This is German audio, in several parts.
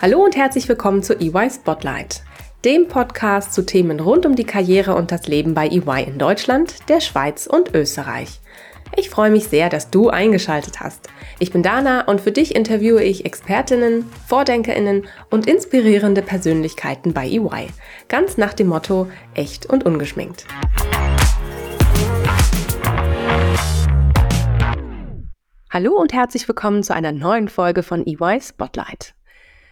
Hallo und herzlich willkommen zu EY Spotlight, dem Podcast zu Themen rund um die Karriere und das Leben bei EY in Deutschland, der Schweiz und Österreich. Ich freue mich sehr, dass du eingeschaltet hast. Ich bin Dana und für dich interviewe ich Expertinnen, Vordenkerinnen und inspirierende Persönlichkeiten bei EY. Ganz nach dem Motto echt und ungeschminkt. Hallo und herzlich willkommen zu einer neuen Folge von EY Spotlight.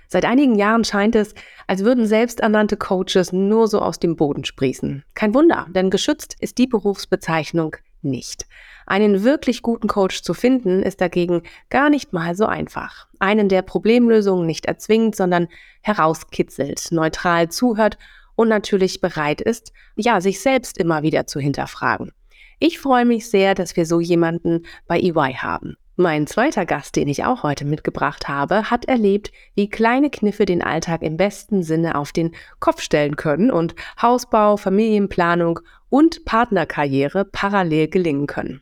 Seit einigen Jahren scheint es, als würden selbsternannte Coaches nur so aus dem Boden sprießen. Kein Wunder, denn geschützt ist die Berufsbezeichnung nicht. Einen wirklich guten Coach zu finden, ist dagegen gar nicht mal so einfach. Einen, der Problemlösungen nicht erzwingt, sondern herauskitzelt, neutral zuhört und natürlich bereit ist, ja, sich selbst immer wieder zu hinterfragen. Ich freue mich sehr, dass wir so jemanden bei EY haben. Mein zweiter Gast, den ich auch heute mitgebracht habe, hat erlebt, wie kleine Kniffe den Alltag im besten Sinne auf den Kopf stellen können und Hausbau, Familienplanung und Partnerkarriere parallel gelingen können.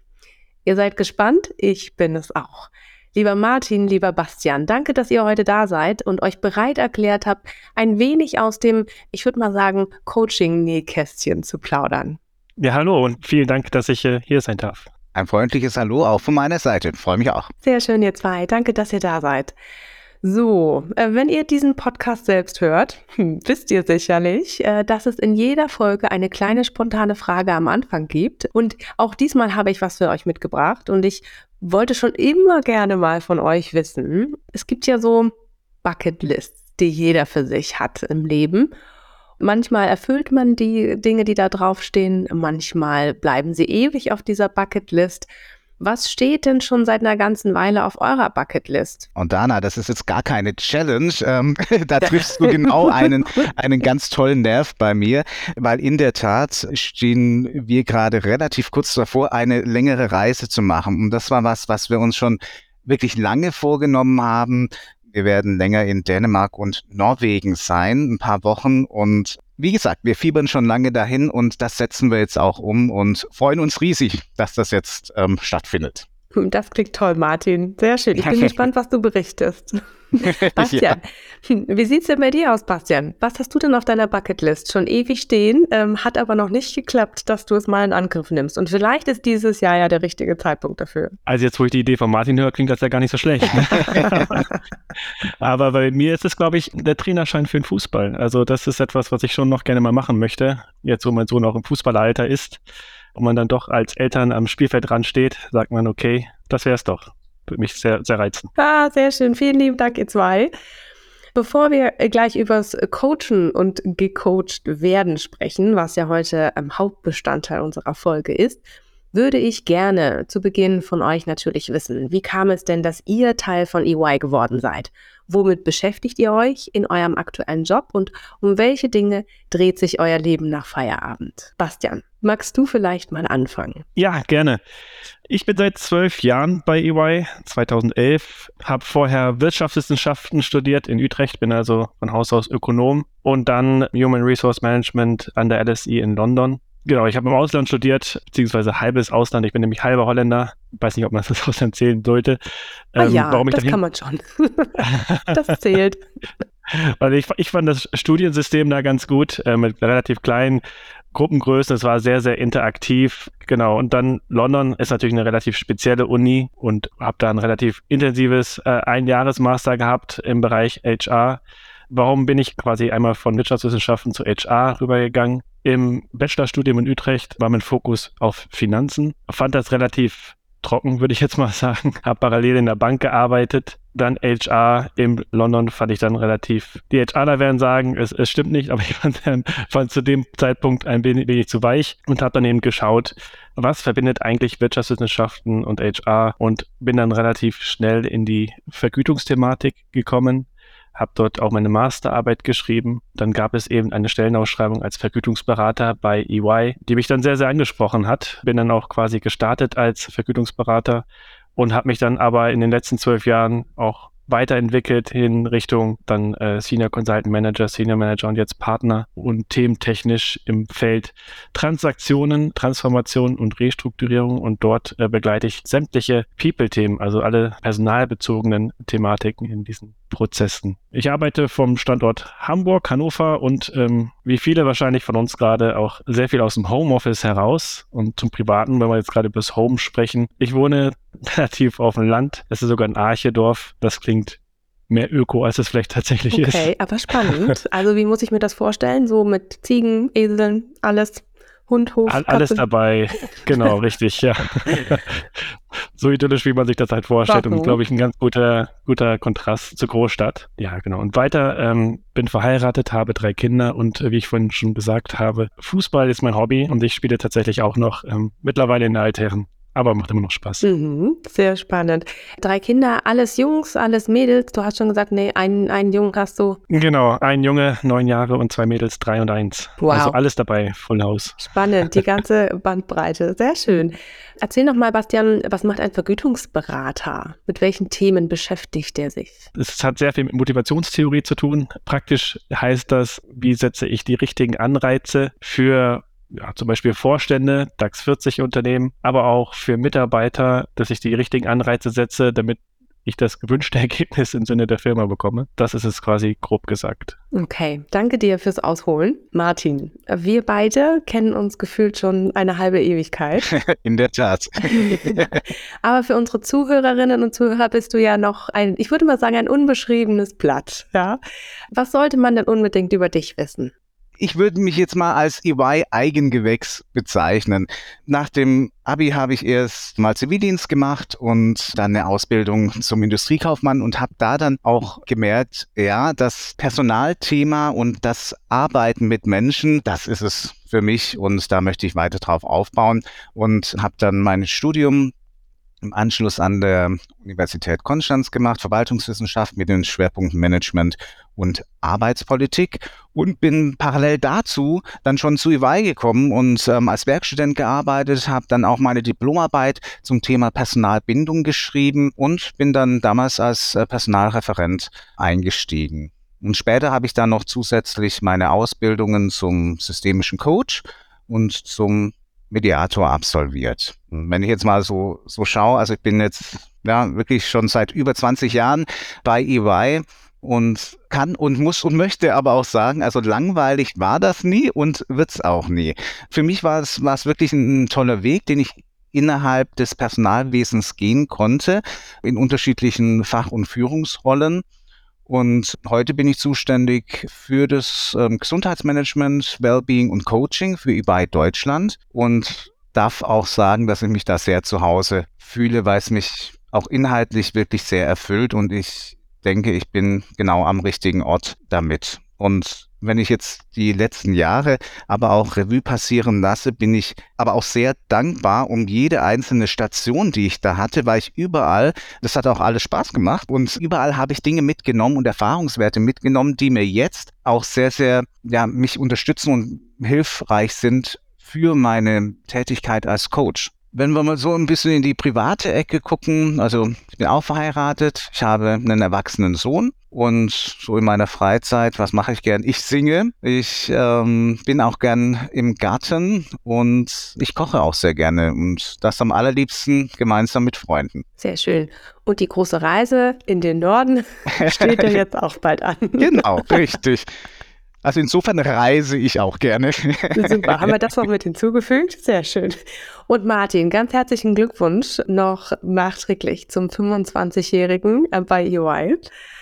Ihr seid gespannt? Ich bin es auch. Lieber Martin, lieber Bastian, danke, dass ihr heute da seid und euch bereit erklärt habt, ein wenig aus dem, ich würde mal sagen, Coaching-Nähkästchen zu plaudern. Ja, hallo und vielen Dank, dass ich äh, hier sein darf. Ein freundliches Hallo auch von meiner Seite. Freue mich auch. Sehr schön, ihr zwei. Danke, dass ihr da seid. So, äh, wenn ihr diesen Podcast selbst hört, hm, wisst ihr sicherlich, äh, dass es in jeder Folge eine kleine spontane Frage am Anfang gibt. Und auch diesmal habe ich was für euch mitgebracht. Und ich wollte schon immer gerne mal von euch wissen. Es gibt ja so Bucketlists, die jeder für sich hat im Leben. Manchmal erfüllt man die Dinge, die da draufstehen, manchmal bleiben sie ewig auf dieser Bucketlist. Was steht denn schon seit einer ganzen Weile auf eurer Bucketlist? Und Dana, das ist jetzt gar keine Challenge. Ähm, da triffst du genau einen, einen ganz tollen Nerv bei mir, weil in der Tat stehen wir gerade relativ kurz davor, eine längere Reise zu machen. Und das war was, was wir uns schon wirklich lange vorgenommen haben. Wir werden länger in Dänemark und Norwegen sein, ein paar Wochen. Und wie gesagt, wir fiebern schon lange dahin und das setzen wir jetzt auch um und freuen uns riesig, dass das jetzt ähm, stattfindet. Das klingt toll, Martin. Sehr schön. Ich bin gespannt, was du berichtest. Bastian, ja. wie sieht's denn bei dir aus, Bastian? Was hast du denn auf deiner Bucketlist? Schon ewig stehen, ähm, hat aber noch nicht geklappt, dass du es mal in Angriff nimmst. Und vielleicht ist dieses Jahr ja der richtige Zeitpunkt dafür. Also jetzt, wo ich die Idee von Martin höre, klingt das ja gar nicht so schlecht. Ne? aber bei mir ist es, glaube ich, der Trainerschein für den Fußball. Also das ist etwas, was ich schon noch gerne mal machen möchte, jetzt wo mein Sohn auch im Fußballeralter ist und man dann doch als Eltern am Spielfeld dran steht, sagt man, okay, das wäre es doch. Würde mich sehr, sehr reizen. Ah, sehr schön. Vielen lieben Dank, ihr zwei. Bevor wir gleich übers Coachen und gecoacht werden sprechen, was ja heute ein Hauptbestandteil unserer Folge ist, würde ich gerne zu Beginn von euch natürlich wissen, wie kam es denn, dass ihr Teil von EY geworden seid? Womit beschäftigt ihr euch in eurem aktuellen Job und um welche Dinge dreht sich euer Leben nach Feierabend? Bastian, magst du vielleicht mal anfangen? Ja, gerne. Ich bin seit zwölf Jahren bei EY, 2011, habe vorher Wirtschaftswissenschaften studiert in Utrecht, bin also von Haus aus Ökonom und dann Human Resource Management an der LSE in London Genau, ich habe im Ausland studiert, beziehungsweise halbes Ausland. Ich bin nämlich halber Holländer. Weiß nicht, ob man das Ausland zählen sollte. Ah, ähm, ja, warum ich das kann man schon. das zählt. Also ich, ich fand das Studiensystem da ganz gut, äh, mit relativ kleinen Gruppengrößen. Es war sehr, sehr interaktiv. Genau. Und dann London ist natürlich eine relativ spezielle Uni und habe da ein relativ intensives äh, Einjahresmaster gehabt im Bereich HR. Warum bin ich quasi einmal von Wirtschaftswissenschaften zu HR rübergegangen? Im Bachelorstudium in Utrecht war mein Fokus auf Finanzen. Fand das relativ trocken, würde ich jetzt mal sagen. Habe parallel in der Bank gearbeitet. Dann HR in London fand ich dann relativ. Die HRler werden sagen, es, es stimmt nicht, aber ich fand, fand zu dem Zeitpunkt ein wenig, wenig zu weich und habe dann eben geschaut, was verbindet eigentlich Wirtschaftswissenschaften und HR und bin dann relativ schnell in die Vergütungsthematik gekommen habe dort auch meine Masterarbeit geschrieben. Dann gab es eben eine Stellenausschreibung als Vergütungsberater bei EY, die mich dann sehr, sehr angesprochen hat. Bin dann auch quasi gestartet als Vergütungsberater und habe mich dann aber in den letzten zwölf Jahren auch weiterentwickelt in Richtung dann äh, Senior Consultant Manager, Senior Manager und jetzt Partner und thementechnisch im Feld Transaktionen, Transformation und Restrukturierung und dort äh, begleite ich sämtliche People-Themen, also alle personalbezogenen Thematiken in diesen Prozessen. Ich arbeite vom Standort Hamburg, Hannover und ähm, wie viele wahrscheinlich von uns gerade auch sehr viel aus dem Homeoffice heraus und zum Privaten, wenn wir jetzt gerade über das Home sprechen. Ich wohne relativ auf dem Land. Es ist sogar ein Archedorf. Das klingt mehr Öko, als es vielleicht tatsächlich okay, ist. Okay, aber spannend. Also wie muss ich mir das vorstellen? So mit Ziegen, Eseln, alles? Hund, Hof, All, Alles dabei, genau, richtig, ja. so idyllisch, wie man sich das halt vorstellt Warum? und glaube ich ein ganz guter, guter Kontrast zur Großstadt. Ja, genau. Und weiter ähm, bin verheiratet, habe drei Kinder und äh, wie ich vorhin schon gesagt habe, Fußball ist mein Hobby und ich spiele tatsächlich auch noch ähm, mittlerweile in der Altherren aber macht immer noch Spaß. Mhm, sehr spannend. Drei Kinder, alles Jungs, alles Mädels. Du hast schon gesagt, nee, einen, einen Jungen hast du. Genau, ein Junge, neun Jahre und zwei Mädels, drei und eins. Wow. Also alles dabei, Full House. Spannend, die ganze Bandbreite. Sehr schön. Erzähl noch mal, Bastian, was macht ein Vergütungsberater? Mit welchen Themen beschäftigt er sich? Es hat sehr viel mit Motivationstheorie zu tun. Praktisch heißt das, wie setze ich die richtigen Anreize für ja, zum Beispiel Vorstände, DAX 40 Unternehmen, aber auch für Mitarbeiter, dass ich die richtigen Anreize setze, damit ich das gewünschte Ergebnis im Sinne der Firma bekomme. Das ist es quasi grob gesagt. Okay, danke dir fürs Ausholen. Martin, wir beide kennen uns gefühlt schon eine halbe Ewigkeit. In der Tat. Aber für unsere Zuhörerinnen und Zuhörer bist du ja noch ein, ich würde mal sagen, ein unbeschriebenes Blatt. Ja? Was sollte man denn unbedingt über dich wissen? Ich würde mich jetzt mal als EY-Eigengewächs bezeichnen. Nach dem Abi habe ich erst mal Zivildienst gemacht und dann eine Ausbildung zum Industriekaufmann und habe da dann auch gemerkt, ja, das Personalthema und das Arbeiten mit Menschen, das ist es für mich und da möchte ich weiter drauf aufbauen und habe dann mein Studium im Anschluss an der Universität Konstanz gemacht, Verwaltungswissenschaft mit den Schwerpunkten Management und Arbeitspolitik und bin parallel dazu dann schon zu EY gekommen und ähm, als Werkstudent gearbeitet, habe dann auch meine Diplomarbeit zum Thema Personalbindung geschrieben und bin dann damals als äh, Personalreferent eingestiegen. Und später habe ich dann noch zusätzlich meine Ausbildungen zum systemischen Coach und zum Mediator absolviert. Wenn ich jetzt mal so, so schaue, also ich bin jetzt ja wirklich schon seit über 20 Jahren bei EY und kann und muss und möchte aber auch sagen, also langweilig war das nie und wird es auch nie. Für mich war es, wirklich ein toller Weg, den ich innerhalb des Personalwesens gehen konnte, in unterschiedlichen Fach- und Führungsrollen. Und heute bin ich zuständig für das ähm, Gesundheitsmanagement, Wellbeing und Coaching für eBay Deutschland und darf auch sagen, dass ich mich da sehr zu Hause fühle, weil es mich auch inhaltlich wirklich sehr erfüllt und ich denke, ich bin genau am richtigen Ort damit. Und wenn ich jetzt die letzten Jahre aber auch Revue passieren lasse, bin ich aber auch sehr dankbar um jede einzelne Station, die ich da hatte, weil ich überall, das hat auch alles Spaß gemacht und überall habe ich Dinge mitgenommen und Erfahrungswerte mitgenommen, die mir jetzt auch sehr, sehr, ja, mich unterstützen und hilfreich sind für meine Tätigkeit als Coach. Wenn wir mal so ein bisschen in die private Ecke gucken, also ich bin auch verheiratet, ich habe einen erwachsenen Sohn und so in meiner Freizeit, was mache ich gern? Ich singe, ich ähm, bin auch gern im Garten und ich koche auch sehr gerne und das am allerliebsten gemeinsam mit Freunden. Sehr schön. Und die große Reise in den Norden steht ja jetzt auch bald an. genau, richtig. Also insofern reise ich auch gerne. Super, haben wir das noch mit hinzugefügt? Sehr schön. Und Martin, ganz herzlichen Glückwunsch noch nachträglich zum 25-Jährigen äh, bei EY.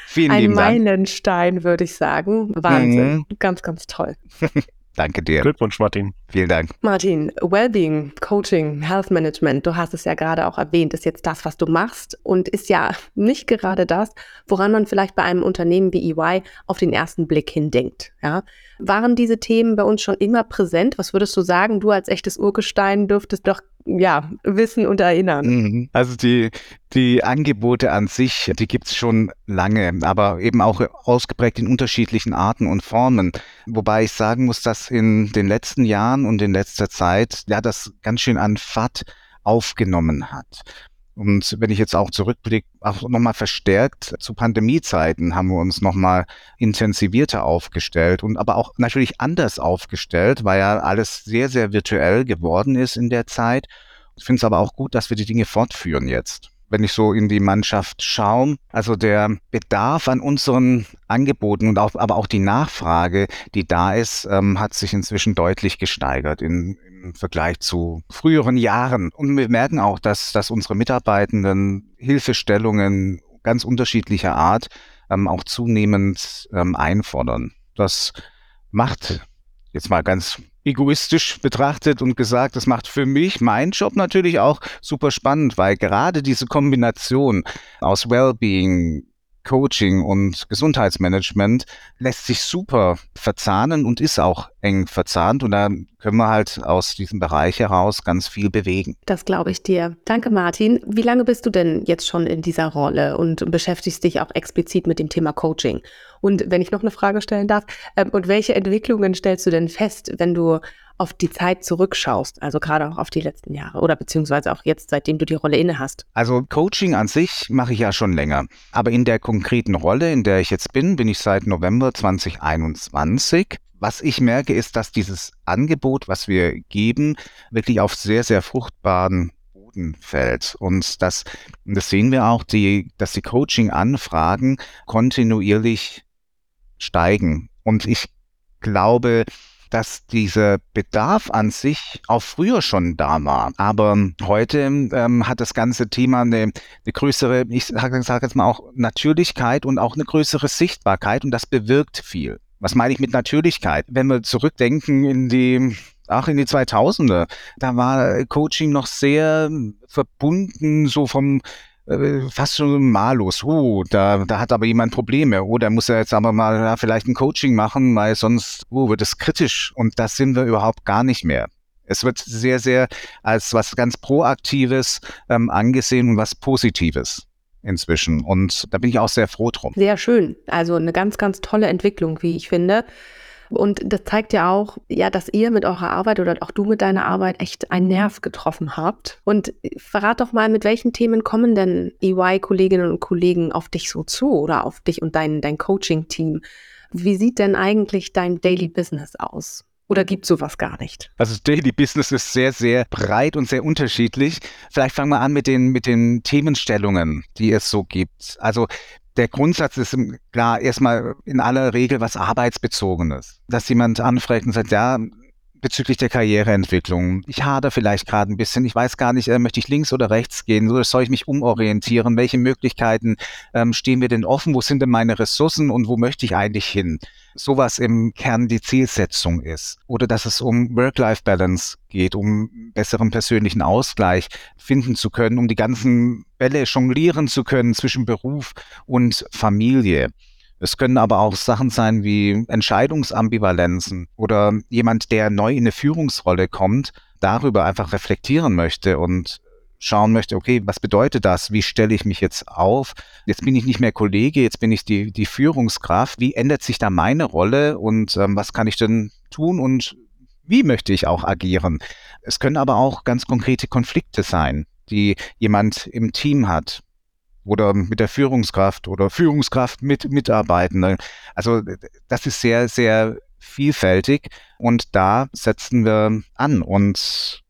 Vielen Ein Meilenstein, würde ich sagen. Wahnsinn. Mhm. Ganz, ganz toll. Danke dir. Glückwunsch, Martin. Vielen Dank. Martin, Wellbeing, Coaching, Health Management, du hast es ja gerade auch erwähnt, ist jetzt das, was du machst und ist ja nicht gerade das, woran man vielleicht bei einem Unternehmen wie EY auf den ersten Blick hin denkt. Ja? Waren diese Themen bei uns schon immer präsent? Was würdest du sagen? Du als echtes Urgestein dürftest doch ja, wissen und erinnern. Mhm. Also die, die Angebote an sich, die gibt es schon lange, aber eben auch ausgeprägt in unterschiedlichen Arten und Formen. Wobei ich sagen muss, dass in den letzten Jahren und in letzter Zeit ja das ganz schön an Fahrt aufgenommen hat. Und wenn ich jetzt auch zurückblicke, auch nochmal verstärkt zu Pandemiezeiten haben wir uns nochmal intensivierter aufgestellt und aber auch natürlich anders aufgestellt, weil ja alles sehr, sehr virtuell geworden ist in der Zeit. Ich finde es aber auch gut, dass wir die Dinge fortführen jetzt wenn ich so in die Mannschaft schaue. Also der Bedarf an unseren Angeboten und auch, aber auch die Nachfrage, die da ist, ähm, hat sich inzwischen deutlich gesteigert in, im Vergleich zu früheren Jahren. Und wir merken auch, dass, dass unsere Mitarbeitenden Hilfestellungen ganz unterschiedlicher Art ähm, auch zunehmend ähm, einfordern. Das macht jetzt mal ganz egoistisch betrachtet und gesagt, das macht für mich meinen Job natürlich auch super spannend, weil gerade diese Kombination aus Wellbeing, Coaching und Gesundheitsmanagement lässt sich super verzahnen und ist auch eng verzahnt. Und da können wir halt aus diesem Bereich heraus ganz viel bewegen. Das glaube ich dir. Danke, Martin. Wie lange bist du denn jetzt schon in dieser Rolle und beschäftigst dich auch explizit mit dem Thema Coaching? Und wenn ich noch eine Frage stellen darf, ähm, und welche Entwicklungen stellst du denn fest, wenn du auf die Zeit zurückschaust, also gerade auch auf die letzten Jahre oder beziehungsweise auch jetzt, seitdem du die Rolle inne hast? Also Coaching an sich mache ich ja schon länger. Aber in der konkreten Rolle, in der ich jetzt bin, bin ich seit November 2021. Was ich merke, ist, dass dieses Angebot, was wir geben, wirklich auf sehr, sehr fruchtbaren Boden fällt. Und das, das sehen wir auch, die, dass die Coaching-Anfragen kontinuierlich steigen. Und ich glaube, dass dieser Bedarf an sich auch früher schon da war. Aber heute ähm, hat das ganze Thema eine, eine größere, ich sage sag jetzt mal auch Natürlichkeit und auch eine größere Sichtbarkeit und das bewirkt viel. Was meine ich mit Natürlichkeit? Wenn wir zurückdenken in die auch in die 2000er, da war Coaching noch sehr verbunden so vom fast schon malus. Uh, da, da hat aber jemand Probleme. Oh, da muss er jetzt aber mal ja, vielleicht ein Coaching machen, weil sonst uh, wird es kritisch. Und das sind wir überhaupt gar nicht mehr. Es wird sehr, sehr als was ganz Proaktives ähm, angesehen und was Positives inzwischen. Und da bin ich auch sehr froh drum. Sehr schön. Also eine ganz, ganz tolle Entwicklung, wie ich finde. Und das zeigt ja auch, ja, dass ihr mit eurer Arbeit oder auch du mit deiner Arbeit echt einen Nerv getroffen habt. Und verrat doch mal, mit welchen Themen kommen denn EY-Kolleginnen und Kollegen auf dich so zu oder auf dich und dein, dein Coaching-Team? Wie sieht denn eigentlich dein Daily Business aus? Oder gibt es sowas gar nicht? Also Daily Business ist sehr, sehr breit und sehr unterschiedlich. Vielleicht fangen wir an mit den, mit den Themenstellungen, die es so gibt. Also der Grundsatz ist klar erstmal in aller Regel was Arbeitsbezogenes. Dass jemand anfragt und sagt, ja, bezüglich der Karriereentwicklung. Ich hader vielleicht gerade ein bisschen. Ich weiß gar nicht, äh, möchte ich links oder rechts gehen? Oder soll ich mich umorientieren? Welche Möglichkeiten ähm, stehen mir denn offen? Wo sind denn meine Ressourcen und wo möchte ich eigentlich hin? Sowas im Kern die Zielsetzung ist. Oder dass es um Work-Life-Balance geht, um besseren persönlichen Ausgleich finden zu können, um die ganzen Bälle jonglieren zu können zwischen Beruf und Familie. Es können aber auch Sachen sein wie Entscheidungsambivalenzen oder jemand, der neu in eine Führungsrolle kommt, darüber einfach reflektieren möchte und schauen möchte, okay, was bedeutet das? Wie stelle ich mich jetzt auf? Jetzt bin ich nicht mehr Kollege, jetzt bin ich die, die Führungskraft. Wie ändert sich da meine Rolle und ähm, was kann ich denn tun und wie möchte ich auch agieren? Es können aber auch ganz konkrete Konflikte sein, die jemand im Team hat oder mit der Führungskraft oder Führungskraft mit Mitarbeitenden. Also das ist sehr, sehr vielfältig und da setzen wir an und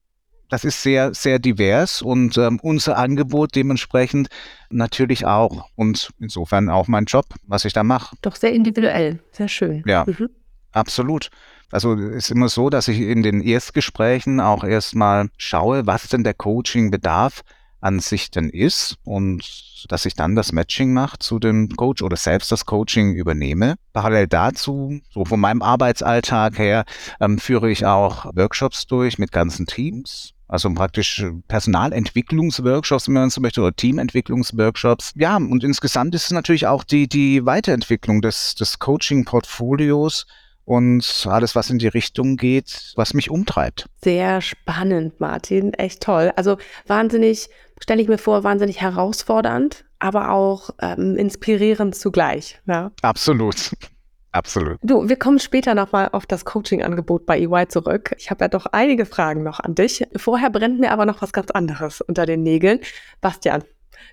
das ist sehr, sehr divers und ähm, unser Angebot dementsprechend natürlich auch und insofern auch mein Job, was ich da mache. Doch sehr individuell, sehr schön. Ja, mhm. absolut. Also ist immer so, dass ich in den Erstgesprächen auch erstmal schaue, was denn der Coaching bedarf an sich denn ist und dass ich dann das Matching mache zu dem Coach oder selbst das Coaching übernehme. Parallel dazu, so von meinem Arbeitsalltag her, ähm, führe ich auch Workshops durch mit ganzen Teams. Also praktisch Personalentwicklungsworkshops, wenn man so möchte, oder Teamentwicklungsworkshops. Ja, und insgesamt ist es natürlich auch die, die Weiterentwicklung des, des Coaching-Portfolios, und alles, was in die Richtung geht, was mich umtreibt. Sehr spannend, Martin. Echt toll. Also wahnsinnig, stelle ich mir vor, wahnsinnig herausfordernd, aber auch ähm, inspirierend zugleich. Ja? Absolut. Absolut. Du, wir kommen später nochmal auf das Coaching-Angebot bei EY zurück. Ich habe ja doch einige Fragen noch an dich. Vorher brennt mir aber noch was ganz anderes unter den Nägeln. Bastian,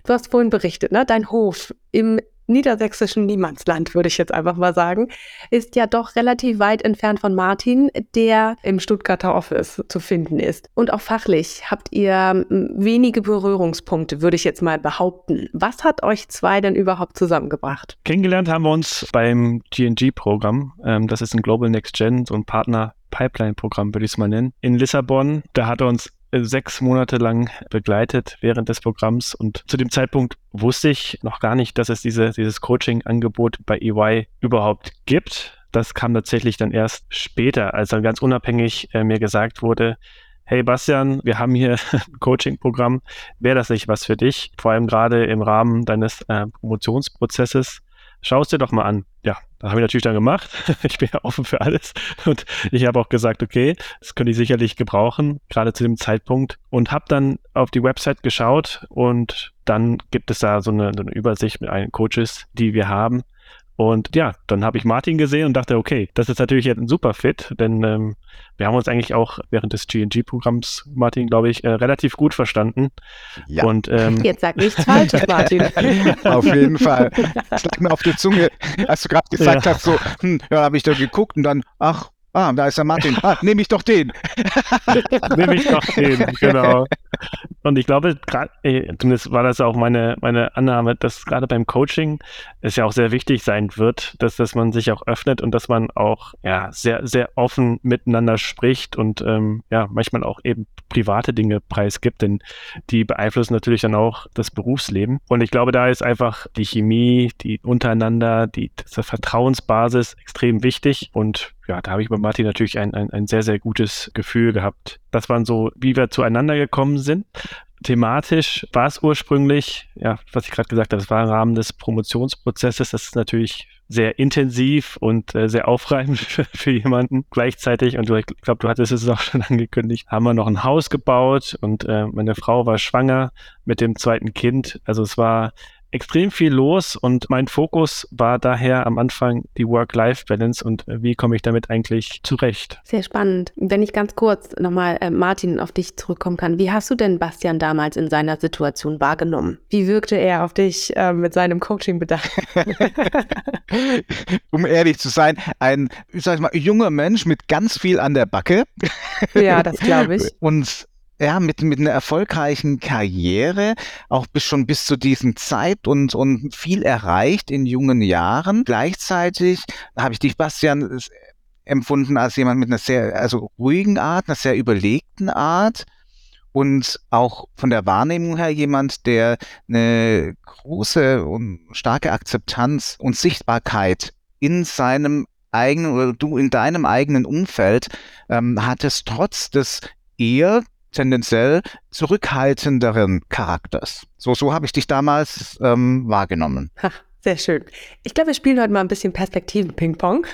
du hast vorhin berichtet, ne? Dein Hof im niedersächsischen Niemandsland, würde ich jetzt einfach mal sagen, ist ja doch relativ weit entfernt von Martin, der im Stuttgarter Office zu finden ist. Und auch fachlich habt ihr wenige Berührungspunkte, würde ich jetzt mal behaupten. Was hat euch zwei denn überhaupt zusammengebracht? Kennengelernt haben wir uns beim GNG-Programm. Ähm, das ist ein Global Next Gen, so ein Partner Pipeline-Programm, würde ich es mal nennen, in Lissabon. Da hat er uns sechs Monate lang begleitet während des Programms und zu dem Zeitpunkt wusste ich noch gar nicht, dass es diese, dieses Coaching-Angebot bei EY überhaupt gibt. Das kam tatsächlich dann erst später, als dann ganz unabhängig äh, mir gesagt wurde, hey Bastian, wir haben hier ein Coaching-Programm, wäre das nicht was für dich? Vor allem gerade im Rahmen deines äh, Promotionsprozesses. Schau es dir doch mal an. Ja, das habe ich natürlich dann gemacht. Ich bin ja offen für alles. Und ich habe auch gesagt, okay, das könnte ich sicherlich gebrauchen, gerade zu dem Zeitpunkt. Und habe dann auf die Website geschaut und dann gibt es da so eine, so eine Übersicht mit allen Coaches, die wir haben. Und ja, dann habe ich Martin gesehen und dachte, okay, das ist natürlich jetzt ein super Fit, denn ähm, wir haben uns eigentlich auch während des GNG-Programms, Martin, glaube ich, äh, relativ gut verstanden. Ja. Und, ähm, jetzt sag nichts Falsches, Martin. auf jeden Fall. Das lag mir auf der Zunge, als du gerade gesagt ja. hast, so, hm, ja, habe ich da geguckt und dann, ach, Ah, da ist der Martin. Ah, nehme ich doch den. nehme ich doch den, genau. Und ich glaube, grad, äh, zumindest war das auch meine, meine Annahme, dass gerade beim Coaching es ja auch sehr wichtig sein wird, dass, dass man sich auch öffnet und dass man auch ja, sehr, sehr offen miteinander spricht und ähm, ja, manchmal auch eben private Dinge preisgibt, denn die beeinflussen natürlich dann auch das Berufsleben. Und ich glaube, da ist einfach die Chemie, die untereinander, die, die Vertrauensbasis extrem wichtig und ja, da habe ich bei Martin natürlich ein, ein, ein sehr, sehr gutes Gefühl gehabt. Das waren so, wie wir zueinander gekommen sind. Thematisch war es ursprünglich, ja, was ich gerade gesagt habe, das war im Rahmen des Promotionsprozesses. Das ist natürlich sehr intensiv und äh, sehr aufreibend für, für, jemanden. Gleichzeitig, und du, ich glaube, du hattest es auch schon angekündigt, haben wir noch ein Haus gebaut und äh, meine Frau war schwanger mit dem zweiten Kind. Also es war extrem viel los und mein Fokus war daher am Anfang die Work-Life-Balance und äh, wie komme ich damit eigentlich zurecht. Sehr spannend. Wenn ich ganz kurz nochmal, äh, Martin, auf dich zurückkommen kann. Wie hast du denn Bastian damals in seiner Situation wahrgenommen? Wie wirkte er auf dich äh, mit seinem Coaching-Bedarf? um ehrlich zu sein, ein, ich sag mal, junger Mensch mit ganz viel an der Backe. ja, das glaube ich. Und ja, mit, mit einer erfolgreichen Karriere, auch bis schon bis zu diesem Zeit und, und viel erreicht in jungen Jahren. Gleichzeitig habe ich dich, Bastian, empfunden als jemand mit einer sehr, also ruhigen Art, einer sehr überlegten Art und auch von der Wahrnehmung her jemand, der eine große und starke Akzeptanz und Sichtbarkeit in seinem eigenen oder du in deinem eigenen Umfeld ähm, hattest, trotz des eher tendenziell zurückhaltenderen Charakters. So, so habe ich dich damals ähm, wahrgenommen. Ha, sehr schön. Ich glaube, wir spielen heute mal ein bisschen Perspektiven-Ping-Pong.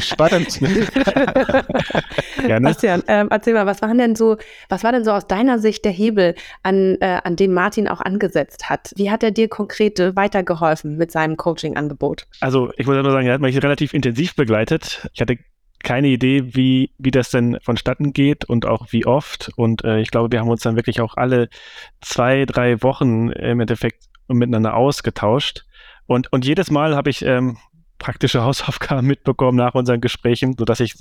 Spannend. Gerne. Bastian, ähm, erzähl mal, was war denn so, was war denn so aus deiner Sicht der Hebel, an, äh, an dem Martin auch angesetzt hat? Wie hat er dir konkret weitergeholfen mit seinem Coaching-Angebot? Also, ich muss nur sagen, er hat mich relativ intensiv begleitet. Ich hatte keine Idee, wie, wie das denn vonstatten geht und auch wie oft. Und äh, ich glaube, wir haben uns dann wirklich auch alle zwei, drei Wochen im Endeffekt miteinander ausgetauscht. Und, und jedes Mal habe ich ähm, praktische Hausaufgaben mitbekommen nach unseren Gesprächen, sodass ich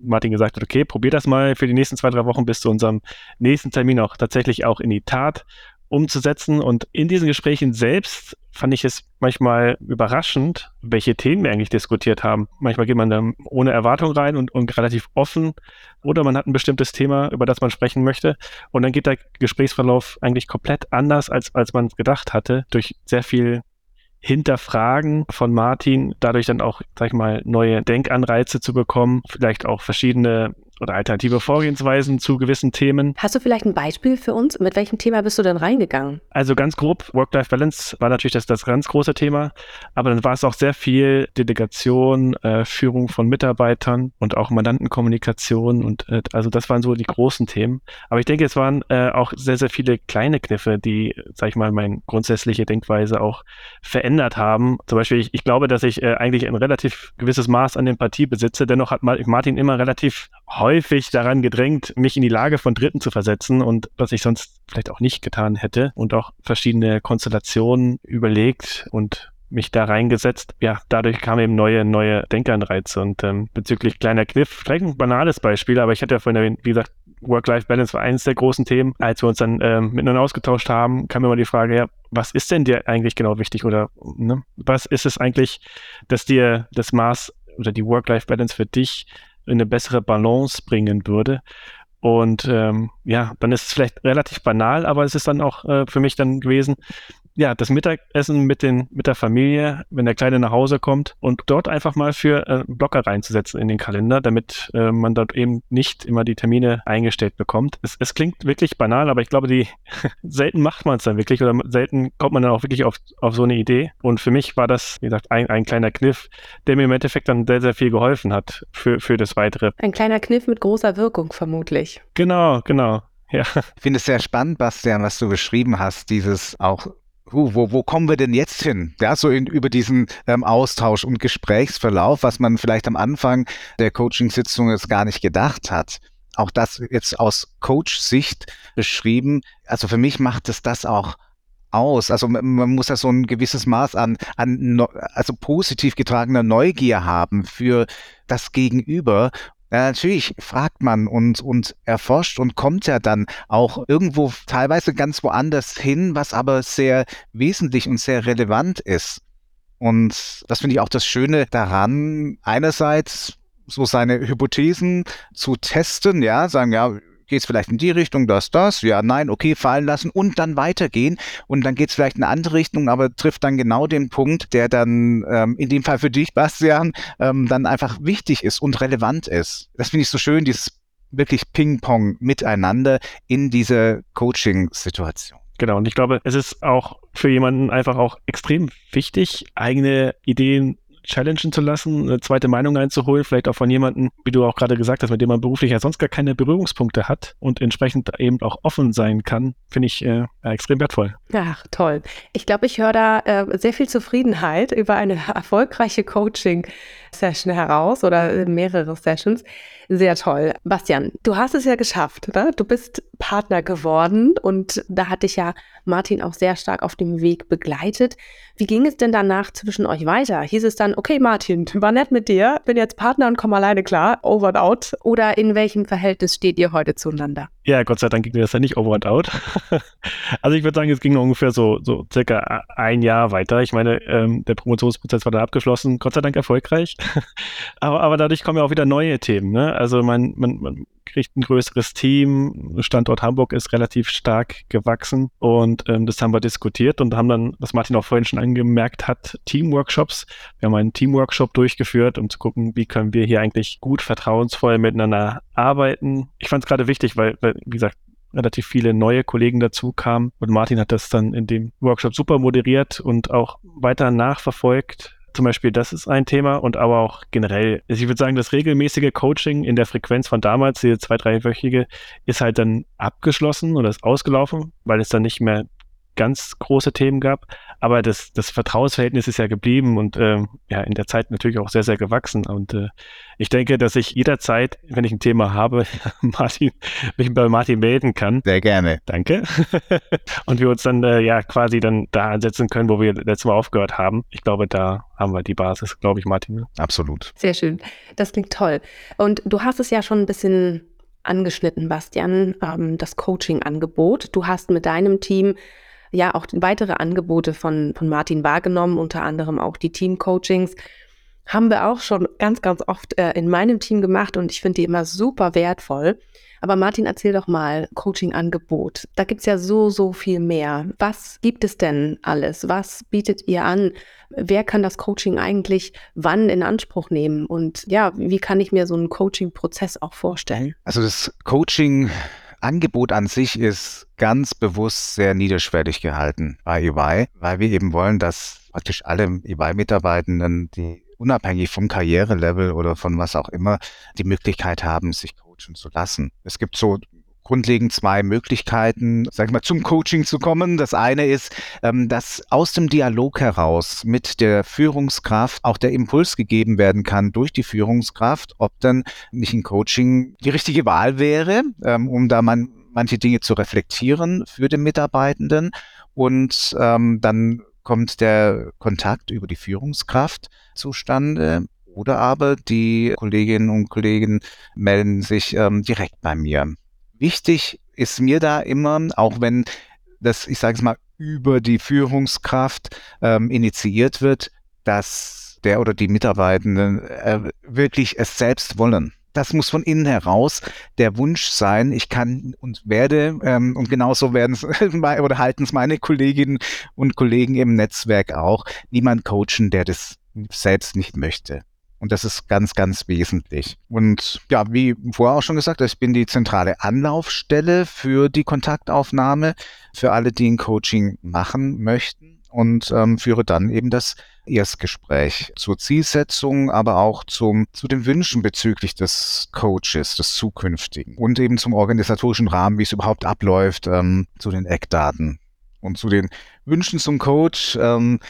Martin gesagt habe, okay, probier das mal für die nächsten zwei, drei Wochen bis zu unserem nächsten Termin auch tatsächlich auch in die Tat umzusetzen. Und in diesen Gesprächen selbst fand ich es manchmal überraschend, welche Themen wir eigentlich diskutiert haben. Manchmal geht man dann ohne Erwartung rein und, und relativ offen oder man hat ein bestimmtes Thema, über das man sprechen möchte. Und dann geht der Gesprächsverlauf eigentlich komplett anders, als, als man gedacht hatte, durch sehr viel Hinterfragen von Martin, dadurch dann auch, sag ich mal, neue Denkanreize zu bekommen, vielleicht auch verschiedene oder alternative Vorgehensweisen zu gewissen Themen. Hast du vielleicht ein Beispiel für uns? Mit welchem Thema bist du denn reingegangen? Also ganz grob, Work-Life-Balance war natürlich das, das ganz große Thema, aber dann war es auch sehr viel Delegation, äh, Führung von Mitarbeitern und auch Mandantenkommunikation und äh, also das waren so die großen Themen. Aber ich denke, es waren äh, auch sehr, sehr viele kleine Kniffe, die, sag ich mal, meine grundsätzliche Denkweise auch verändert haben. Zum Beispiel, ich, ich glaube, dass ich äh, eigentlich ein relativ gewisses Maß an Empathie besitze. Dennoch hat Martin immer relativ häufig daran gedrängt, mich in die Lage von Dritten zu versetzen und was ich sonst vielleicht auch nicht getan hätte und auch verschiedene Konstellationen überlegt und mich da reingesetzt. Ja, dadurch kamen eben neue, neue Denkanreize und ähm, bezüglich kleiner Kniff, vielleicht ein banales Beispiel, aber ich hatte ja vorhin erwähnt, wie gesagt, Work-Life-Balance war eines der großen Themen. Als wir uns dann ähm, miteinander ausgetauscht haben, kam immer die Frage, ja, was ist denn dir eigentlich genau wichtig oder ne, was ist es eigentlich, dass dir das Maß oder die Work-Life-Balance für dich in eine bessere Balance bringen würde? Und ähm, ja, dann ist es vielleicht relativ banal, aber es ist dann auch äh, für mich dann gewesen, ja, das Mittagessen mit, den, mit der Familie, wenn der Kleine nach Hause kommt und dort einfach mal für äh, Blocker reinzusetzen in den Kalender, damit äh, man dort eben nicht immer die Termine eingestellt bekommt. Es, es klingt wirklich banal, aber ich glaube, die selten macht man es dann wirklich oder selten kommt man dann auch wirklich auf, auf so eine Idee. Und für mich war das, wie gesagt, ein, ein kleiner Kniff, der mir im Endeffekt dann sehr, sehr viel geholfen hat für, für das Weitere. Ein kleiner Kniff mit großer Wirkung vermutlich. Genau, genau. Ja. Ich finde es sehr spannend, Bastian, was du beschrieben hast, dieses auch wo, wo kommen wir denn jetzt hin? Ja, so in, über diesen ähm, Austausch und Gesprächsverlauf, was man vielleicht am Anfang der Coaching-Sitzung jetzt gar nicht gedacht hat. Auch das jetzt aus Coach-Sicht beschrieben. Also für mich macht es das auch aus. Also man, man muss ja so ein gewisses Maß an, an also positiv getragener Neugier haben für das Gegenüber ja, natürlich fragt man und, und erforscht und kommt ja dann auch irgendwo teilweise ganz woanders hin, was aber sehr wesentlich und sehr relevant ist. Und das finde ich auch das Schöne daran, einerseits so seine Hypothesen zu testen, ja, sagen, ja, geht es vielleicht in die Richtung, das, das, ja, nein, okay, fallen lassen und dann weitergehen. Und dann geht es vielleicht in eine andere Richtung, aber trifft dann genau den Punkt, der dann ähm, in dem Fall für dich, Bastian, ähm, dann einfach wichtig ist und relevant ist. Das finde ich so schön, dieses wirklich Ping-Pong miteinander in dieser Coaching-Situation. Genau, und ich glaube, es ist auch für jemanden einfach auch extrem wichtig, eigene Ideen challengen zu lassen, eine zweite Meinung einzuholen, vielleicht auch von jemandem, wie du auch gerade gesagt hast, mit dem man beruflich ja sonst gar keine Berührungspunkte hat und entsprechend eben auch offen sein kann, finde ich äh, extrem wertvoll. Ach, toll. Ich glaube, ich höre da äh, sehr viel Zufriedenheit über eine erfolgreiche Coaching-Session heraus oder mehrere Sessions. Sehr toll. Bastian, du hast es ja geschafft. Ne? Du bist Partner geworden und da hat dich ja Martin auch sehr stark auf dem Weg begleitet. Wie ging es denn danach zwischen euch weiter? Hieß es dann, okay, Martin, war nett mit dir, bin jetzt Partner und komm alleine klar, over and out? Oder in welchem Verhältnis steht ihr heute zueinander? Ja, Gott sei Dank ging das ja nicht over and out. also ich würde sagen, es ging ungefähr so, so circa ein Jahr weiter. Ich meine, ähm, der Promotionsprozess war dann abgeschlossen, Gott sei Dank erfolgreich. aber, aber dadurch kommen ja auch wieder neue Themen. Ne? Also man, man, man kriegt ein größeres Team. Standort Hamburg ist relativ stark gewachsen und ähm, das haben wir diskutiert und haben dann, was Martin auch vorhin schon angemerkt hat, Teamworkshops. Wir haben einen Teamworkshop durchgeführt, um zu gucken, wie können wir hier eigentlich gut vertrauensvoll miteinander arbeiten. Ich fand es gerade wichtig, weil, weil, wie gesagt, relativ viele neue Kollegen dazu kamen und Martin hat das dann in dem Workshop super moderiert und auch weiter nachverfolgt zum Beispiel, das ist ein Thema und aber auch generell. Also ich würde sagen, das regelmäßige Coaching in der Frequenz von damals, diese zwei, dreiwöchige, ist halt dann abgeschlossen oder ist ausgelaufen, weil es dann nicht mehr ganz große Themen gab. Aber das, das Vertrauensverhältnis ist ja geblieben und ähm, ja, in der Zeit natürlich auch sehr, sehr gewachsen. Und äh, ich denke, dass ich jederzeit, wenn ich ein Thema habe, Martin, mich bei Martin melden kann. Sehr gerne. Danke. und wir uns dann äh, ja quasi dann da ansetzen können, wo wir letztes Mal aufgehört haben. Ich glaube, da haben wir die Basis, glaube ich, Martin. Absolut. Sehr schön. Das klingt toll. Und du hast es ja schon ein bisschen angeschnitten, Bastian, ähm, das Coaching-Angebot. Du hast mit deinem Team ja auch weitere Angebote von, von Martin wahrgenommen, unter anderem auch die Team-Coachings. Haben wir auch schon ganz, ganz oft äh, in meinem Team gemacht und ich finde die immer super wertvoll. Aber Martin, erzähl doch mal, Coaching-Angebot. Da gibt es ja so, so viel mehr. Was gibt es denn alles? Was bietet ihr an? Wer kann das Coaching eigentlich wann in Anspruch nehmen? Und ja, wie kann ich mir so einen Coaching-Prozess auch vorstellen? Also das Coaching Angebot an sich ist ganz bewusst sehr niederschwellig gehalten bei EY, weil wir eben wollen, dass praktisch alle EY-Mitarbeitenden, die unabhängig vom Karrierelevel oder von was auch immer, die Möglichkeit haben, sich coachen zu lassen. Es gibt so grundlegend zwei Möglichkeiten, sag ich mal, zum Coaching zu kommen. Das eine ist, ähm, dass aus dem Dialog heraus mit der Führungskraft auch der Impuls gegeben werden kann durch die Führungskraft, ob dann nicht ein Coaching die richtige Wahl wäre, ähm, um da man manche Dinge zu reflektieren für den Mitarbeitenden. Und ähm, dann kommt der Kontakt über die Führungskraft zustande. Oder aber die Kolleginnen und Kollegen melden sich ähm, direkt bei mir. Wichtig ist mir da immer, auch wenn das, ich sage es mal, über die Führungskraft ähm, initiiert wird, dass der oder die Mitarbeitenden äh, wirklich es selbst wollen. Das muss von innen heraus der Wunsch sein. Ich kann und werde, ähm, und genauso werden es oder halten es meine Kolleginnen und Kollegen im Netzwerk auch, niemand coachen, der das selbst nicht möchte. Und das ist ganz, ganz wesentlich. Und ja, wie vorher auch schon gesagt, ich bin die zentrale Anlaufstelle für die Kontaktaufnahme für alle, die ein Coaching machen möchten und ähm, führe dann eben das Erstgespräch zur Zielsetzung, aber auch zum, zu den Wünschen bezüglich des Coaches, des zukünftigen und eben zum organisatorischen Rahmen, wie es überhaupt abläuft, ähm, zu den Eckdaten und zu den Wünschen zum Coach. Ähm,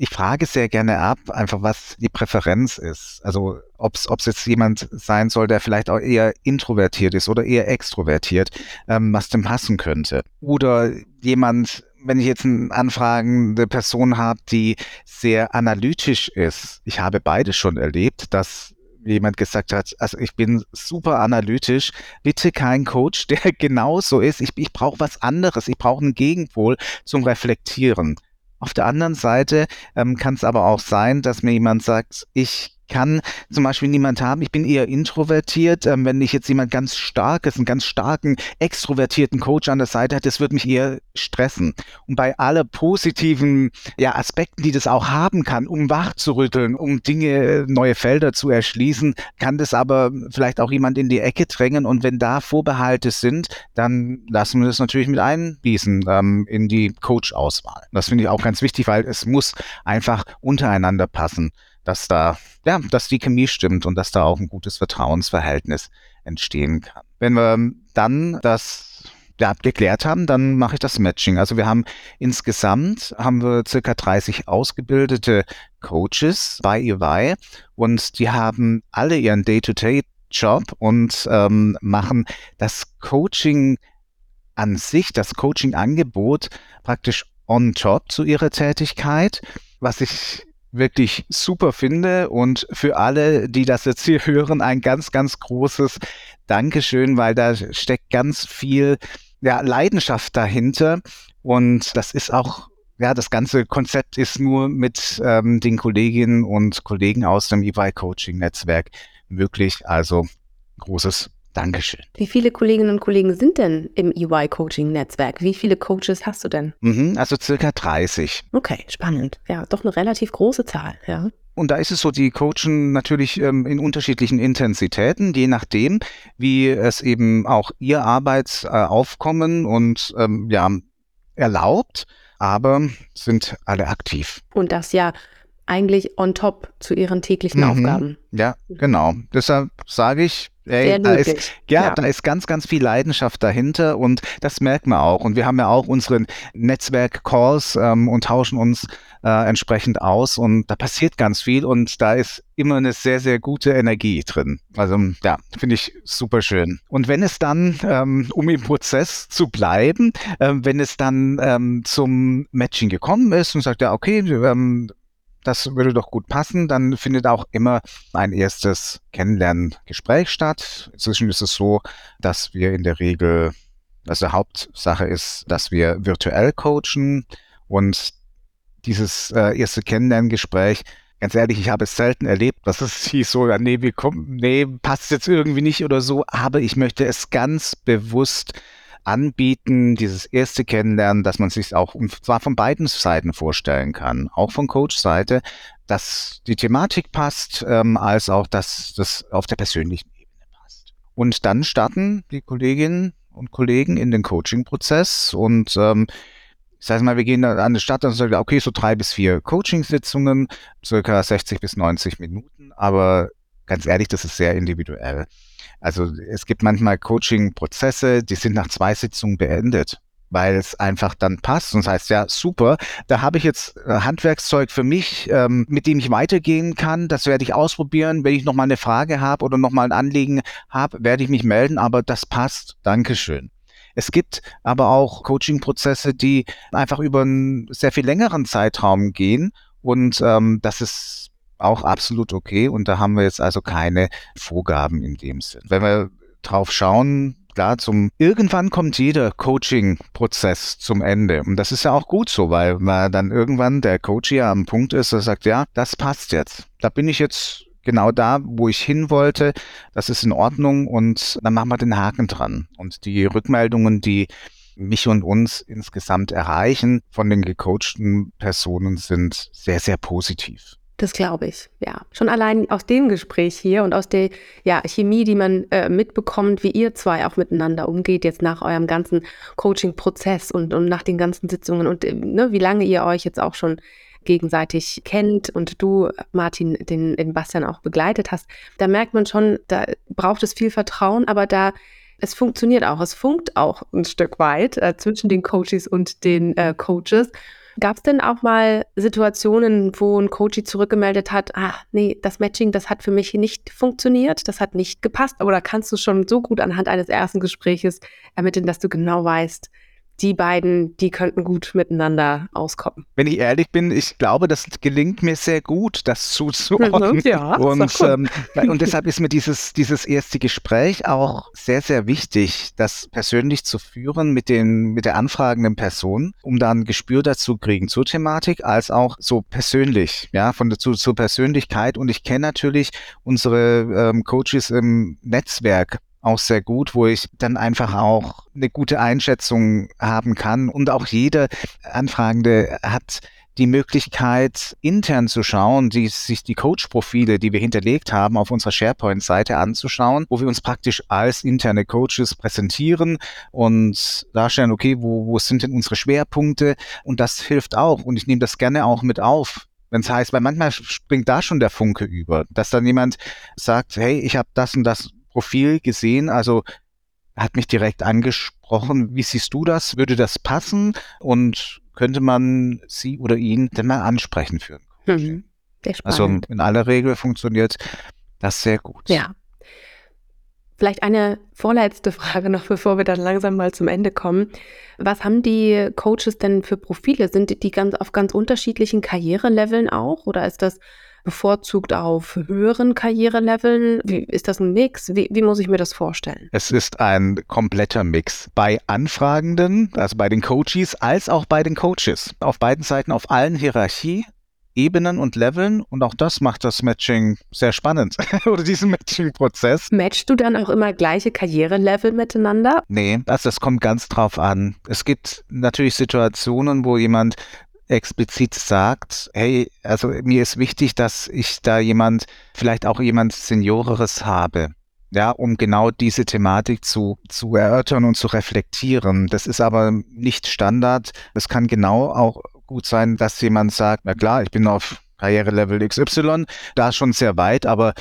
ich frage sehr gerne ab, einfach was die Präferenz ist. Also ob es jetzt jemand sein soll, der vielleicht auch eher introvertiert ist oder eher extrovertiert, ähm, was dem passen könnte. Oder jemand, wenn ich jetzt eine anfragende Person habe, die sehr analytisch ist. Ich habe beides schon erlebt, dass jemand gesagt hat, also ich bin super analytisch, bitte kein Coach, der genauso ist. Ich, ich brauche was anderes, ich brauche einen Gegenpol zum Reflektieren. Auf der anderen Seite ähm, kann es aber auch sein, dass mir jemand sagt, ich kann zum Beispiel niemand haben. Ich bin eher introvertiert. Ähm, wenn ich jetzt jemand ganz starkes, einen ganz starken, extrovertierten Coach an der Seite hat, das würde mich eher stressen. Und bei aller positiven ja, Aspekten, die das auch haben kann, um wach zu rütteln, um Dinge, neue Felder zu erschließen, kann das aber vielleicht auch jemand in die Ecke drängen. Und wenn da Vorbehalte sind, dann lassen wir das natürlich mit einbießen ähm, in die Coach-Auswahl. Das finde ich auch ganz wichtig, weil es muss einfach untereinander passen dass da, ja, dass die Chemie stimmt und dass da auch ein gutes Vertrauensverhältnis entstehen kann. Wenn wir dann das ja, geklärt haben, dann mache ich das Matching. Also wir haben insgesamt haben wir circa 30 ausgebildete Coaches bei EY und die haben alle ihren Day-to-Day-Job und ähm, machen das Coaching an sich, das Coaching-Angebot praktisch on top zu ihrer Tätigkeit, was ich wirklich super finde und für alle, die das jetzt hier hören, ein ganz, ganz großes Dankeschön, weil da steckt ganz viel ja, Leidenschaft dahinter und das ist auch ja, das ganze Konzept ist nur mit ähm, den Kolleginnen und Kollegen aus dem EY Coaching Netzwerk möglich. Also großes Dankeschön. Wie viele Kolleginnen und Kollegen sind denn im EY Coaching Netzwerk? Wie viele Coaches hast du denn? Mhm, also circa 30. Okay, spannend. Ja, doch eine relativ große Zahl, ja. Und da ist es so, die coachen natürlich ähm, in unterschiedlichen Intensitäten, je nachdem, wie es eben auch ihr Arbeitsaufkommen und ähm, ja, erlaubt, aber sind alle aktiv. Und das ja eigentlich on top zu ihren täglichen mhm. Aufgaben. Ja, genau. Deshalb sage ich, Ey, da ist, ja, ja, da ist ganz, ganz viel Leidenschaft dahinter und das merkt man auch. Und wir haben ja auch unseren Netzwerk-Calls ähm, und tauschen uns äh, entsprechend aus und da passiert ganz viel und da ist immer eine sehr, sehr gute Energie drin. Also ja, finde ich super schön. Und wenn es dann, ähm, um im Prozess zu bleiben, äh, wenn es dann ähm, zum Matching gekommen ist und sagt, ja, okay, ähm, das würde doch gut passen, dann findet auch immer ein erstes Kennenlerngespräch statt. Inzwischen ist es so, dass wir in der Regel, also Hauptsache ist, dass wir virtuell coachen. Und dieses äh, erste Kennenlerngespräch ganz ehrlich, ich habe es selten erlebt, dass es hieß so, nee, wir kommen, nee, passt jetzt irgendwie nicht oder so, aber ich möchte es ganz bewusst anbieten, dieses erste Kennenlernen, dass man sich auch, und zwar von beiden Seiten vorstellen kann, auch von Coach-Seite, dass die Thematik passt, ähm, als auch, dass das auf der persönlichen Ebene passt. Und dann starten die Kolleginnen und Kollegen in den Coaching-Prozess und ähm, ich sage mal, wir gehen an die Stadt und sagen, okay, so drei bis vier Coaching-Sitzungen, circa 60 bis 90 Minuten, aber ganz ehrlich, das ist sehr individuell. Also es gibt manchmal Coaching-Prozesse, die sind nach zwei Sitzungen beendet, weil es einfach dann passt und das heißt, ja, super, da habe ich jetzt äh, Handwerkszeug für mich, ähm, mit dem ich weitergehen kann. Das werde ich ausprobieren. Wenn ich nochmal eine Frage habe oder nochmal ein Anliegen habe, werde ich mich melden, aber das passt. Dankeschön. Es gibt aber auch Coaching-Prozesse, die einfach über einen sehr viel längeren Zeitraum gehen und ähm, das ist auch absolut okay und da haben wir jetzt also keine Vorgaben in dem Sinn. Wenn wir drauf schauen, klar, zum irgendwann kommt jeder Coaching-Prozess zum Ende. Und das ist ja auch gut so, weil man dann irgendwann der Coach ja am Punkt ist, er sagt, ja, das passt jetzt. Da bin ich jetzt genau da, wo ich hin wollte. Das ist in Ordnung und dann machen wir den Haken dran. Und die Rückmeldungen, die mich und uns insgesamt erreichen von den gecoachten Personen sind sehr, sehr positiv. Das glaube ich, ja. Schon allein aus dem Gespräch hier und aus der ja, Chemie, die man äh, mitbekommt, wie ihr zwei auch miteinander umgeht, jetzt nach eurem ganzen Coaching-Prozess und, und nach den ganzen Sitzungen und äh, ne, wie lange ihr euch jetzt auch schon gegenseitig kennt und du, Martin, den, den Bastian auch begleitet hast, da merkt man schon, da braucht es viel Vertrauen, aber da es funktioniert auch, es funkt auch ein Stück weit äh, zwischen den Coaches und den äh, Coaches. Gab es denn auch mal Situationen, wo ein Coach zurückgemeldet hat, ah, nee, das Matching, das hat für mich nicht funktioniert, das hat nicht gepasst, oder kannst du schon so gut anhand eines ersten Gespräches ermitteln, dass du genau weißt, die beiden, die könnten gut miteinander auskommen. Wenn ich ehrlich bin, ich glaube, das gelingt mir sehr gut, das zuzuordnen. Ja, und, ähm, und deshalb ist mir dieses, dieses erste Gespräch auch sehr, sehr wichtig, das persönlich zu führen mit, den, mit der anfragenden Person, um dann ein Gespür dazu kriegen zur Thematik, als auch so persönlich, ja, von der, zu, zur Persönlichkeit. Und ich kenne natürlich unsere ähm, Coaches im Netzwerk auch sehr gut, wo ich dann einfach auch eine gute Einschätzung haben kann. Und auch jeder Anfragende hat die Möglichkeit, intern zu schauen, die, sich die Coach-Profile, die wir hinterlegt haben, auf unserer SharePoint-Seite anzuschauen, wo wir uns praktisch als interne Coaches präsentieren und darstellen, okay, wo, wo sind denn unsere Schwerpunkte? Und das hilft auch. Und ich nehme das gerne auch mit auf wenn es heißt, weil manchmal springt da schon der Funke über, dass dann jemand sagt, hey, ich habe das und das Profil gesehen, also hat mich direkt angesprochen. Wie siehst du das? Würde das passen? Und könnte man sie oder ihn denn mal ansprechen für mhm. Also in aller Regel funktioniert das sehr gut. Ja. Vielleicht eine vorletzte Frage noch, bevor wir dann langsam mal zum Ende kommen. Was haben die Coaches denn für Profile? Sind die ganz auf ganz unterschiedlichen Karriereleveln auch? Oder ist das bevorzugt auf höheren Karriereleveln? Wie, ist das ein Mix? Wie, wie muss ich mir das vorstellen? Es ist ein kompletter Mix. Bei Anfragenden, also bei den Coaches, als auch bei den Coaches. Auf beiden Seiten, auf allen Hierarchie. Ebenen und Leveln und auch das macht das Matching sehr spannend oder diesen Matching-Prozess. Matchst du dann auch immer gleiche Karrierelevel miteinander? Nee, also das kommt ganz drauf an. Es gibt natürlich Situationen, wo jemand explizit sagt, hey, also mir ist wichtig, dass ich da jemand, vielleicht auch jemand Senioreres habe, ja, um genau diese Thematik zu, zu erörtern und zu reflektieren. Das ist aber nicht Standard. Es kann genau auch gut sein, dass jemand sagt, na klar, ich bin auf Karrierelevel XY, da schon sehr weit, aber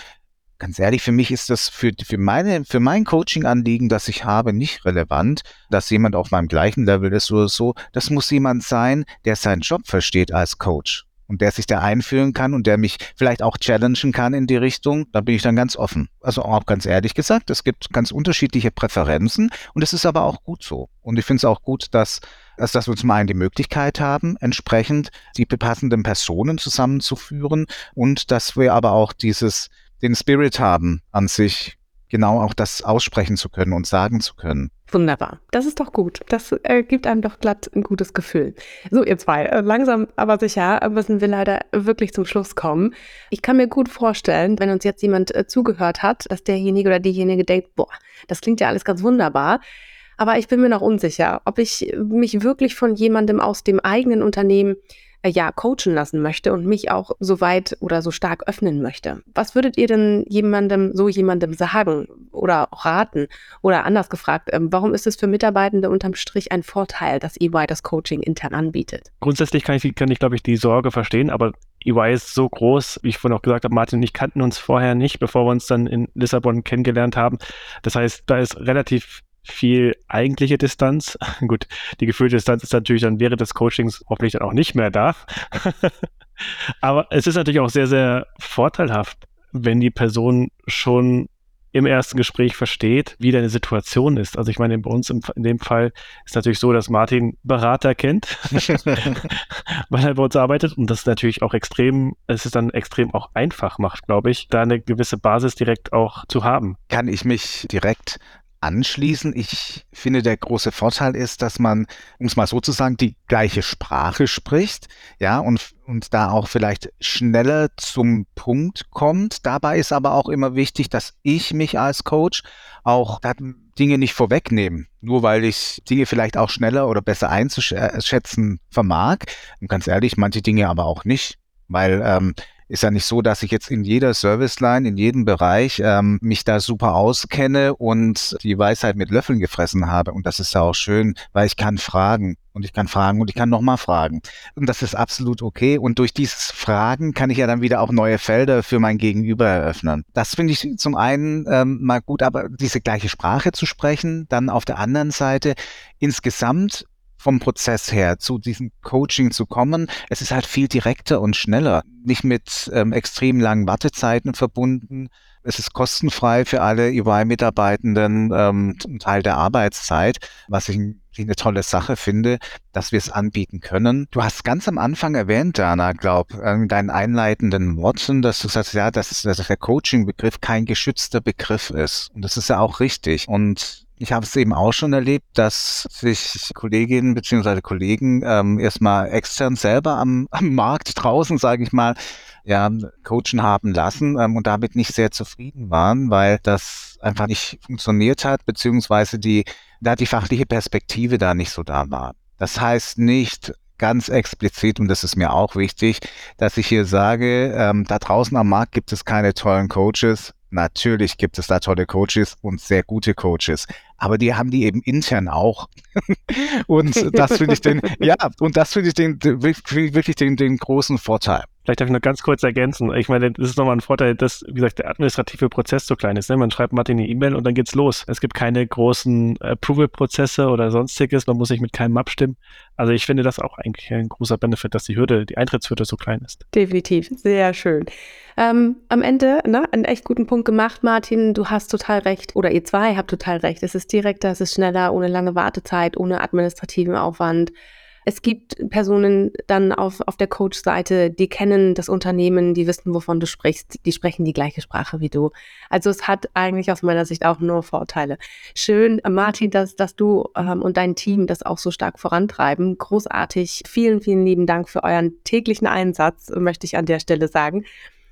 ganz ehrlich, für mich ist das für, für, meine, für mein Coaching-Anliegen, das ich habe, nicht relevant, dass jemand auf meinem gleichen Level ist oder so. Das muss jemand sein, der seinen Job versteht als Coach und der sich da einführen kann und der mich vielleicht auch challengen kann in die Richtung, da bin ich dann ganz offen. Also auch ganz ehrlich gesagt, es gibt ganz unterschiedliche Präferenzen und es ist aber auch gut so. Und ich finde es auch gut, dass, dass, dass wir zum einen die Möglichkeit haben, entsprechend die passenden Personen zusammenzuführen und dass wir aber auch dieses den Spirit haben an sich, genau auch das aussprechen zu können und sagen zu können. Wunderbar. Das ist doch gut. Das äh, gibt einem doch glatt ein gutes Gefühl. So, ihr zwei, äh, langsam aber sicher müssen wir leider wirklich zum Schluss kommen. Ich kann mir gut vorstellen, wenn uns jetzt jemand äh, zugehört hat, dass derjenige oder diejenige denkt, boah, das klingt ja alles ganz wunderbar. Aber ich bin mir noch unsicher, ob ich mich wirklich von jemandem aus dem eigenen Unternehmen äh, ja, coachen lassen möchte und mich auch so weit oder so stark öffnen möchte. Was würdet ihr denn jemandem, so jemandem sagen oder raten? Oder anders gefragt, ähm, warum ist es für Mitarbeitende unterm Strich ein Vorteil, dass EY das Coaching intern anbietet? Grundsätzlich kann ich, kann ich glaube ich, die Sorge verstehen, aber EY ist so groß, wie ich vorhin auch gesagt habe, Martin und ich kannten uns vorher nicht, bevor wir uns dann in Lissabon kennengelernt haben. Das heißt, da ist relativ viel eigentliche Distanz. Gut, die gefühlte Distanz ist natürlich dann während des Coachings hoffentlich dann auch nicht mehr da. Aber es ist natürlich auch sehr, sehr vorteilhaft, wenn die Person schon im ersten Gespräch versteht, wie deine Situation ist. Also ich meine, bei uns im, in dem Fall ist natürlich so, dass Martin Berater kennt, weil er bei uns arbeitet und das natürlich auch extrem, es ist dann extrem auch einfach macht, glaube ich, da eine gewisse Basis direkt auch zu haben. Kann ich mich direkt anschließen. Ich finde, der große Vorteil ist, dass man, um es mal so zu sagen, die gleiche Sprache spricht, ja, und, und da auch vielleicht schneller zum Punkt kommt. Dabei ist aber auch immer wichtig, dass ich mich als Coach auch Dinge nicht vorwegnehme, nur weil ich Dinge vielleicht auch schneller oder besser einzuschätzen vermag. Und ganz ehrlich, manche Dinge aber auch nicht, weil ähm, ist ja nicht so, dass ich jetzt in jeder Serviceline, in jedem Bereich ähm, mich da super auskenne und die Weisheit mit Löffeln gefressen habe. Und das ist ja auch schön, weil ich kann fragen und ich kann fragen und ich kann nochmal fragen. Und das ist absolut okay. Und durch dieses Fragen kann ich ja dann wieder auch neue Felder für mein Gegenüber eröffnen. Das finde ich zum einen ähm, mal gut, aber diese gleiche Sprache zu sprechen, dann auf der anderen Seite insgesamt vom Prozess her zu diesem Coaching zu kommen. Es ist halt viel direkter und schneller, nicht mit ähm, extrem langen Wartezeiten verbunden. Es ist kostenfrei für alle EY-Mitarbeitenden, ähm, ein Teil der Arbeitszeit, was ich eine tolle Sache finde, dass wir es anbieten können. Du hast ganz am Anfang erwähnt, Dana, glaub, in deinen einleitenden Worten, dass du sagst, ja, dass, dass der Coaching-Begriff kein geschützter Begriff ist. Und das ist ja auch richtig. Und ich habe es eben auch schon erlebt, dass sich Kolleginnen bzw. Kollegen ähm, erstmal extern selber am, am Markt draußen, sage ich mal, ja, coachen haben lassen ähm, und damit nicht sehr zufrieden waren, weil das einfach nicht funktioniert hat, beziehungsweise die, da die fachliche Perspektive da nicht so da war. Das heißt nicht ganz explizit, und das ist mir auch wichtig, dass ich hier sage, ähm, da draußen am Markt gibt es keine tollen Coaches, Natürlich gibt es da tolle Coaches und sehr gute Coaches, aber die haben die eben intern auch. und das finde ich den, ja, und das finde ich den, wirklich den, den großen Vorteil. Vielleicht darf ich noch ganz kurz ergänzen. Ich meine, das ist nochmal ein Vorteil, dass, wie gesagt, der administrative Prozess so klein ist. Ne? Man schreibt Martin eine E-Mail und dann geht's los. Es gibt keine großen Approval-Prozesse oder sonstiges. Man muss sich mit keinem abstimmen. Also ich finde das auch eigentlich ein großer Benefit, dass die Hürde, die Eintrittshürde so klein ist. Definitiv. Sehr schön. Ähm, am Ende, ne, einen echt guten Punkt gemacht, Martin. Du hast total recht. Oder ihr zwei habt total recht. Es ist direkter, es ist schneller, ohne lange Wartezeit, ohne administrativen Aufwand. Es gibt Personen dann auf, auf der Coach-Seite, die kennen das Unternehmen, die wissen, wovon du sprichst, die sprechen die gleiche Sprache wie du. Also es hat eigentlich aus meiner Sicht auch nur Vorteile. Schön, Martin, dass, dass du ähm, und dein Team das auch so stark vorantreiben. Großartig. Vielen, vielen lieben Dank für euren täglichen Einsatz, möchte ich an der Stelle sagen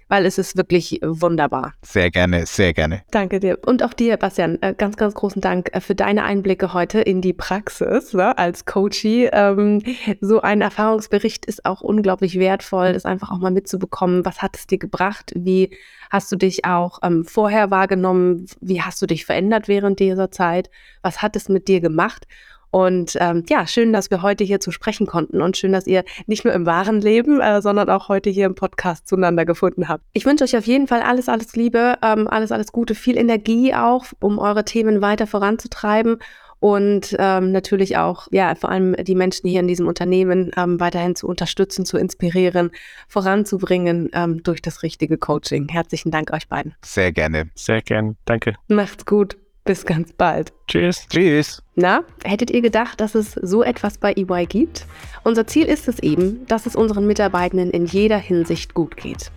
weil es ist wirklich wunderbar. Sehr gerne, sehr gerne. Danke dir. Und auch dir, Bastian, äh, ganz, ganz großen Dank äh, für deine Einblicke heute in die Praxis ne, als Coachie. Ähm, so ein Erfahrungsbericht ist auch unglaublich wertvoll, das einfach auch mal mitzubekommen. Was hat es dir gebracht? Wie hast du dich auch ähm, vorher wahrgenommen? Wie hast du dich verändert während dieser Zeit? Was hat es mit dir gemacht? Und ähm, ja, schön, dass wir heute hier zu sprechen konnten und schön, dass ihr nicht nur im wahren Leben, äh, sondern auch heute hier im Podcast zueinander gefunden habt. Ich wünsche euch auf jeden Fall alles, alles Liebe, ähm, alles, alles Gute, viel Energie auch, um eure Themen weiter voranzutreiben und ähm, natürlich auch, ja, vor allem die Menschen hier in diesem Unternehmen ähm, weiterhin zu unterstützen, zu inspirieren, voranzubringen ähm, durch das richtige Coaching. Herzlichen Dank euch beiden. Sehr gerne. Sehr gerne. Danke. Macht's gut. Bis ganz bald. Tschüss. Tschüss. Na, hättet ihr gedacht, dass es so etwas bei EY gibt? Unser Ziel ist es eben, dass es unseren Mitarbeitenden in jeder Hinsicht gut geht.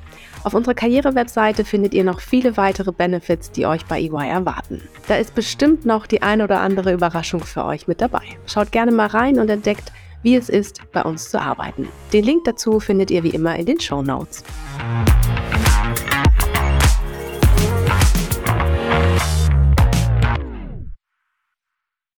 Auf unserer Karriere-Webseite findet ihr noch viele weitere Benefits, die euch bei EY erwarten. Da ist bestimmt noch die ein oder andere Überraschung für euch mit dabei. Schaut gerne mal rein und entdeckt, wie es ist, bei uns zu arbeiten. Den Link dazu findet ihr wie immer in den Show Notes.